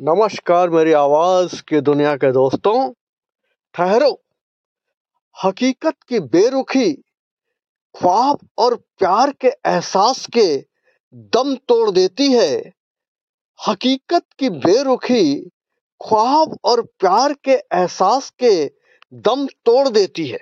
नमस्कार, मेरी आवाज़ की दुनिया के दोस्तों। ठहरो। हकीकत की बेरुखी, ख्वाब और प्यार के एहसास के दम तोड़ देती है। हकीकत की बेरुखी, ख्वाब और प्यार के एहसास के दम तोड़ देती है।